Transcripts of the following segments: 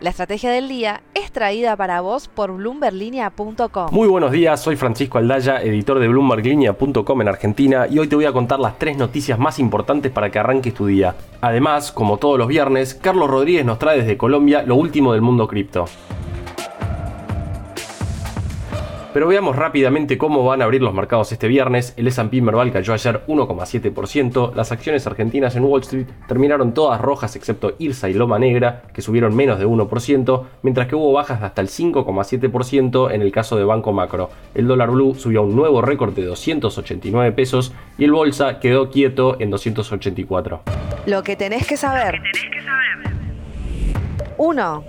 La estrategia del día es traída para vos por bloomberlinia.com. Muy buenos días, soy Francisco Aldaya, editor de bloomberlinia.com en Argentina y hoy te voy a contar las tres noticias más importantes para que arranques tu día. Además, como todos los viernes, Carlos Rodríguez nos trae desde Colombia lo último del mundo cripto. Pero veamos rápidamente cómo van a abrir los mercados este viernes. El S&P Merval cayó ayer 1,7%. Las acciones argentinas en Wall Street terminaron todas rojas excepto IRSA y Loma Negra, que subieron menos de 1%, mientras que hubo bajas de hasta el 5,7% en el caso de Banco Macro. El dólar blue subió a un nuevo récord de 289 pesos y el bolsa quedó quieto en 284. Lo que tenés que saber. 1.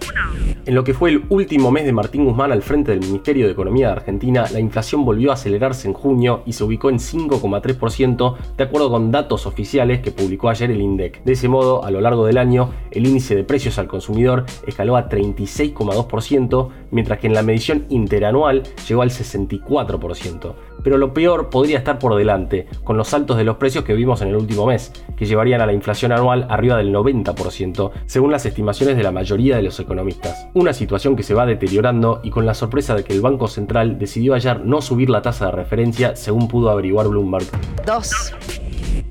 En lo que fue el último mes de Martín Guzmán al frente del Ministerio de Economía de Argentina, la inflación volvió a acelerarse en junio y se ubicó en 5,3% de acuerdo con datos oficiales que publicó ayer el INDEC. De ese modo, a lo largo del año, el índice de precios al consumidor escaló a 36,2%, mientras que en la medición interanual llegó al 64% pero lo peor podría estar por delante, con los saltos de los precios que vimos en el último mes, que llevarían a la inflación anual arriba del 90%, según las estimaciones de la mayoría de los economistas. Una situación que se va deteriorando y con la sorpresa de que el Banco Central decidió ayer no subir la tasa de referencia, según pudo averiguar Bloomberg. 2.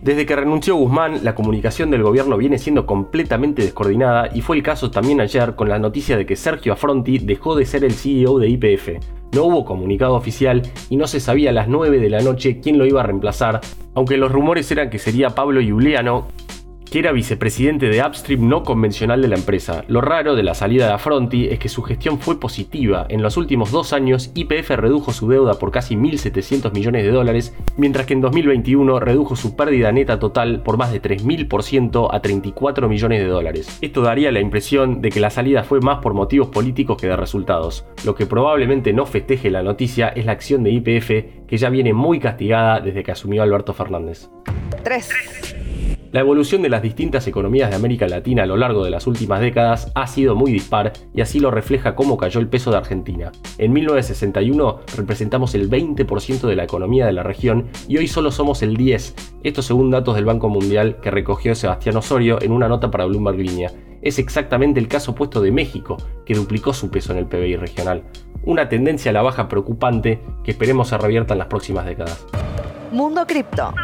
Desde que renunció Guzmán, la comunicación del gobierno viene siendo completamente descoordinada y fue el caso también ayer con la noticia de que Sergio Affronti dejó de ser el CEO de IPF. No hubo comunicado oficial y no se sabía a las 9 de la noche quién lo iba a reemplazar, aunque los rumores eran que sería Pablo Giuliano, que era vicepresidente de Upstream no convencional de la empresa. Lo raro de la salida de Affronti es que su gestión fue positiva. En los últimos dos años, YPF redujo su deuda por casi 1.700 millones de dólares, mientras que en 2021 redujo su pérdida neta total por más de 3.000% a 34 millones de dólares. Esto daría la impresión de que la salida fue más por motivos políticos que de resultados. Lo que probablemente no festeje la noticia es la acción de YPF, que ya viene muy castigada desde que asumió Alberto Fernández. 3. La evolución de las distintas economías de América Latina a lo largo de las últimas décadas ha sido muy dispar y así lo refleja cómo cayó el peso de Argentina. En 1961 representamos el 20% de la economía de la región y hoy solo somos el 10%, esto según datos del Banco Mundial que recogió Sebastián Osorio en una nota para Bloomberg Línea. Es exactamente el caso opuesto de México, que duplicó su peso en el PBI regional. Una tendencia a la baja preocupante que esperemos se revierta en las próximas décadas. Mundo Cripto.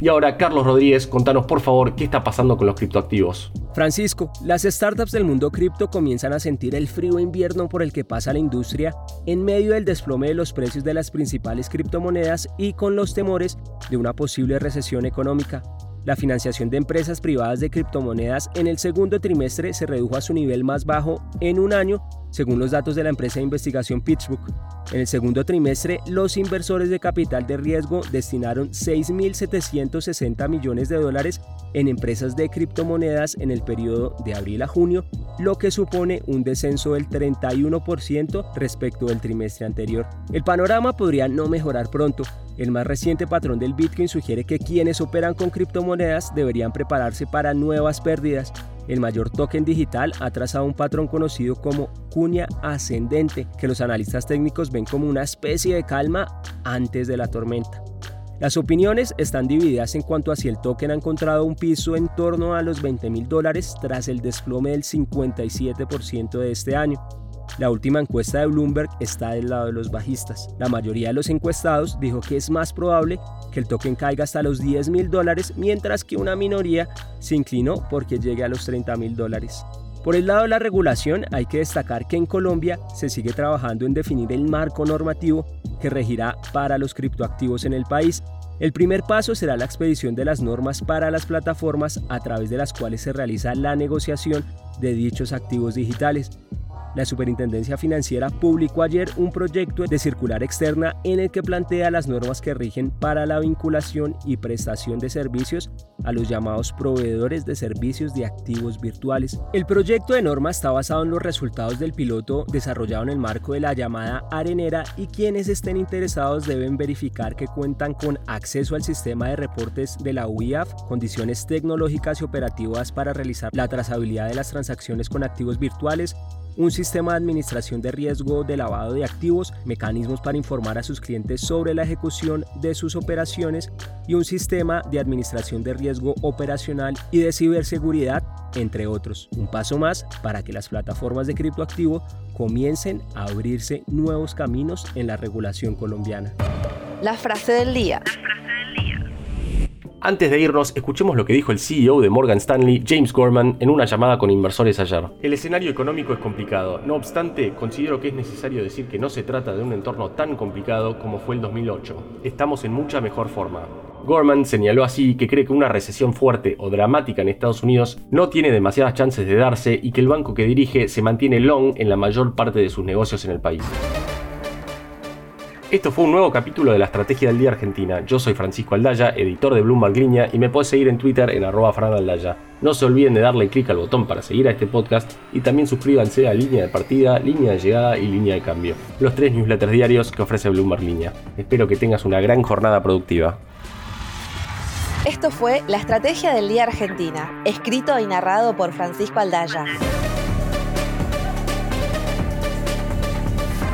Y ahora, Carlos Rodríguez, contanos por favor qué está pasando con los criptoactivos. Francisco, las startups del mundo cripto comienzan a sentir el frío invierno por el que pasa la industria en medio del desplome de los precios de las principales criptomonedas y con los temores de una posible recesión económica. La financiación de empresas privadas de criptomonedas en el segundo trimestre se redujo a su nivel más bajo en un año, según los datos de la empresa de investigación Pittsburgh. En el segundo trimestre, los inversores de capital de riesgo destinaron 6.760 millones de dólares en empresas de criptomonedas en el periodo de abril a junio, lo que supone un descenso del 31% respecto del trimestre anterior. El panorama podría no mejorar pronto. El más reciente patrón del Bitcoin sugiere que quienes operan con criptomonedas deberían prepararse para nuevas pérdidas el mayor token digital ha trazado un patrón conocido como cuña ascendente, que los analistas técnicos ven como una especie de calma antes de la tormenta. Las opiniones están divididas en cuanto a si el token ha encontrado un piso en torno a los 20 mil dólares tras el desplome del 57% de este año. La última encuesta de Bloomberg está del lado de los bajistas. La mayoría de los encuestados dijo que es más probable que el token caiga hasta los 10 mil dólares, mientras que una minoría se inclinó porque llegue a los 30 mil dólares. Por el lado de la regulación, hay que destacar que en Colombia se sigue trabajando en definir el marco normativo que regirá para los criptoactivos en el país. El primer paso será la expedición de las normas para las plataformas a través de las cuales se realiza la negociación de dichos activos digitales. La Superintendencia Financiera publicó ayer un proyecto de circular externa en el que plantea las normas que rigen para la vinculación y prestación de servicios a los llamados proveedores de servicios de activos virtuales. El proyecto de norma está basado en los resultados del piloto desarrollado en el marco de la llamada arenera y quienes estén interesados deben verificar que cuentan con acceso al sistema de reportes de la UIAF, condiciones tecnológicas y operativas para realizar la trazabilidad de las transacciones con activos virtuales, un sistema de administración de riesgo de lavado de activos, mecanismos para informar a sus clientes sobre la ejecución de sus operaciones y un sistema de administración de riesgo operacional y de ciberseguridad entre otros. Un paso más para que las plataformas de criptoactivo comiencen a abrirse nuevos caminos en la regulación colombiana. La frase del día. Antes de irnos, escuchemos lo que dijo el CEO de Morgan Stanley, James Gorman, en una llamada con inversores ayer. El escenario económico es complicado, no obstante, considero que es necesario decir que no se trata de un entorno tan complicado como fue el 2008. Estamos en mucha mejor forma. Gorman señaló así que cree que una recesión fuerte o dramática en Estados Unidos no tiene demasiadas chances de darse y que el banco que dirige se mantiene long en la mayor parte de sus negocios en el país. Esto fue un nuevo capítulo de la Estrategia del Día Argentina. Yo soy Francisco Aldaya, editor de Bloomberg Línea, y me puedes seguir en Twitter en arroba Aldaya. No se olviden de darle clic al botón para seguir a este podcast y también suscríbanse a Línea de Partida, Línea de Llegada y Línea de Cambio, los tres newsletters diarios que ofrece Bloomberg Línea. Espero que tengas una gran jornada productiva. Esto fue La Estrategia del Día Argentina, escrito y narrado por Francisco Aldaya.